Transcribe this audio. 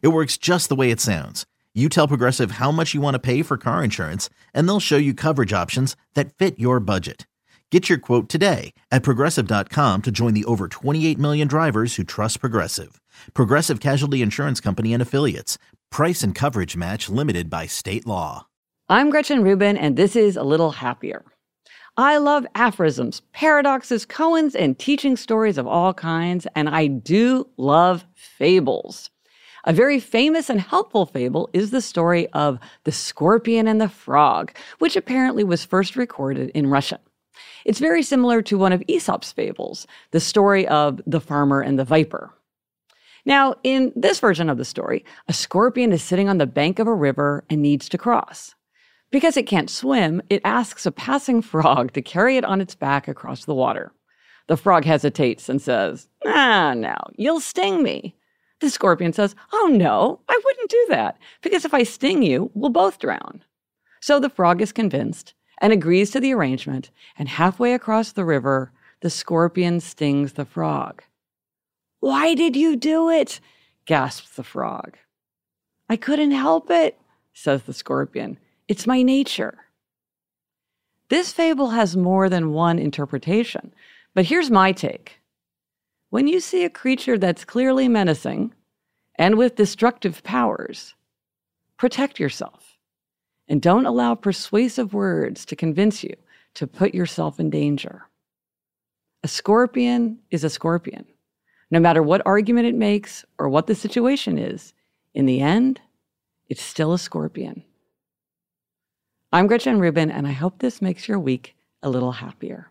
It works just the way it sounds. You tell Progressive how much you want to pay for car insurance, and they'll show you coverage options that fit your budget. Get your quote today at progressive.com to join the over 28 million drivers who trust Progressive. Progressive Casualty Insurance Company and Affiliates. Price and coverage match limited by state law. I'm Gretchen Rubin, and this is A Little Happier. I love aphorisms, paradoxes, koans, and teaching stories of all kinds, and I do love fables. A very famous and helpful fable is the story of the scorpion and the frog, which apparently was first recorded in Russian. It's very similar to one of Aesop's fables, the story of the farmer and the viper. Now, in this version of the story, a scorpion is sitting on the bank of a river and needs to cross. Because it can't swim, it asks a passing frog to carry it on its back across the water. The frog hesitates and says, Ah, now, you'll sting me. The scorpion says, Oh no, I wouldn't do that, because if I sting you, we'll both drown. So the frog is convinced and agrees to the arrangement, and halfway across the river, the scorpion stings the frog. Why did you do it? gasps the frog. I couldn't help it, says the scorpion. It's my nature. This fable has more than one interpretation, but here's my take. When you see a creature that's clearly menacing and with destructive powers, protect yourself and don't allow persuasive words to convince you to put yourself in danger. A scorpion is a scorpion. No matter what argument it makes or what the situation is, in the end, it's still a scorpion. I'm Gretchen Rubin, and I hope this makes your week a little happier.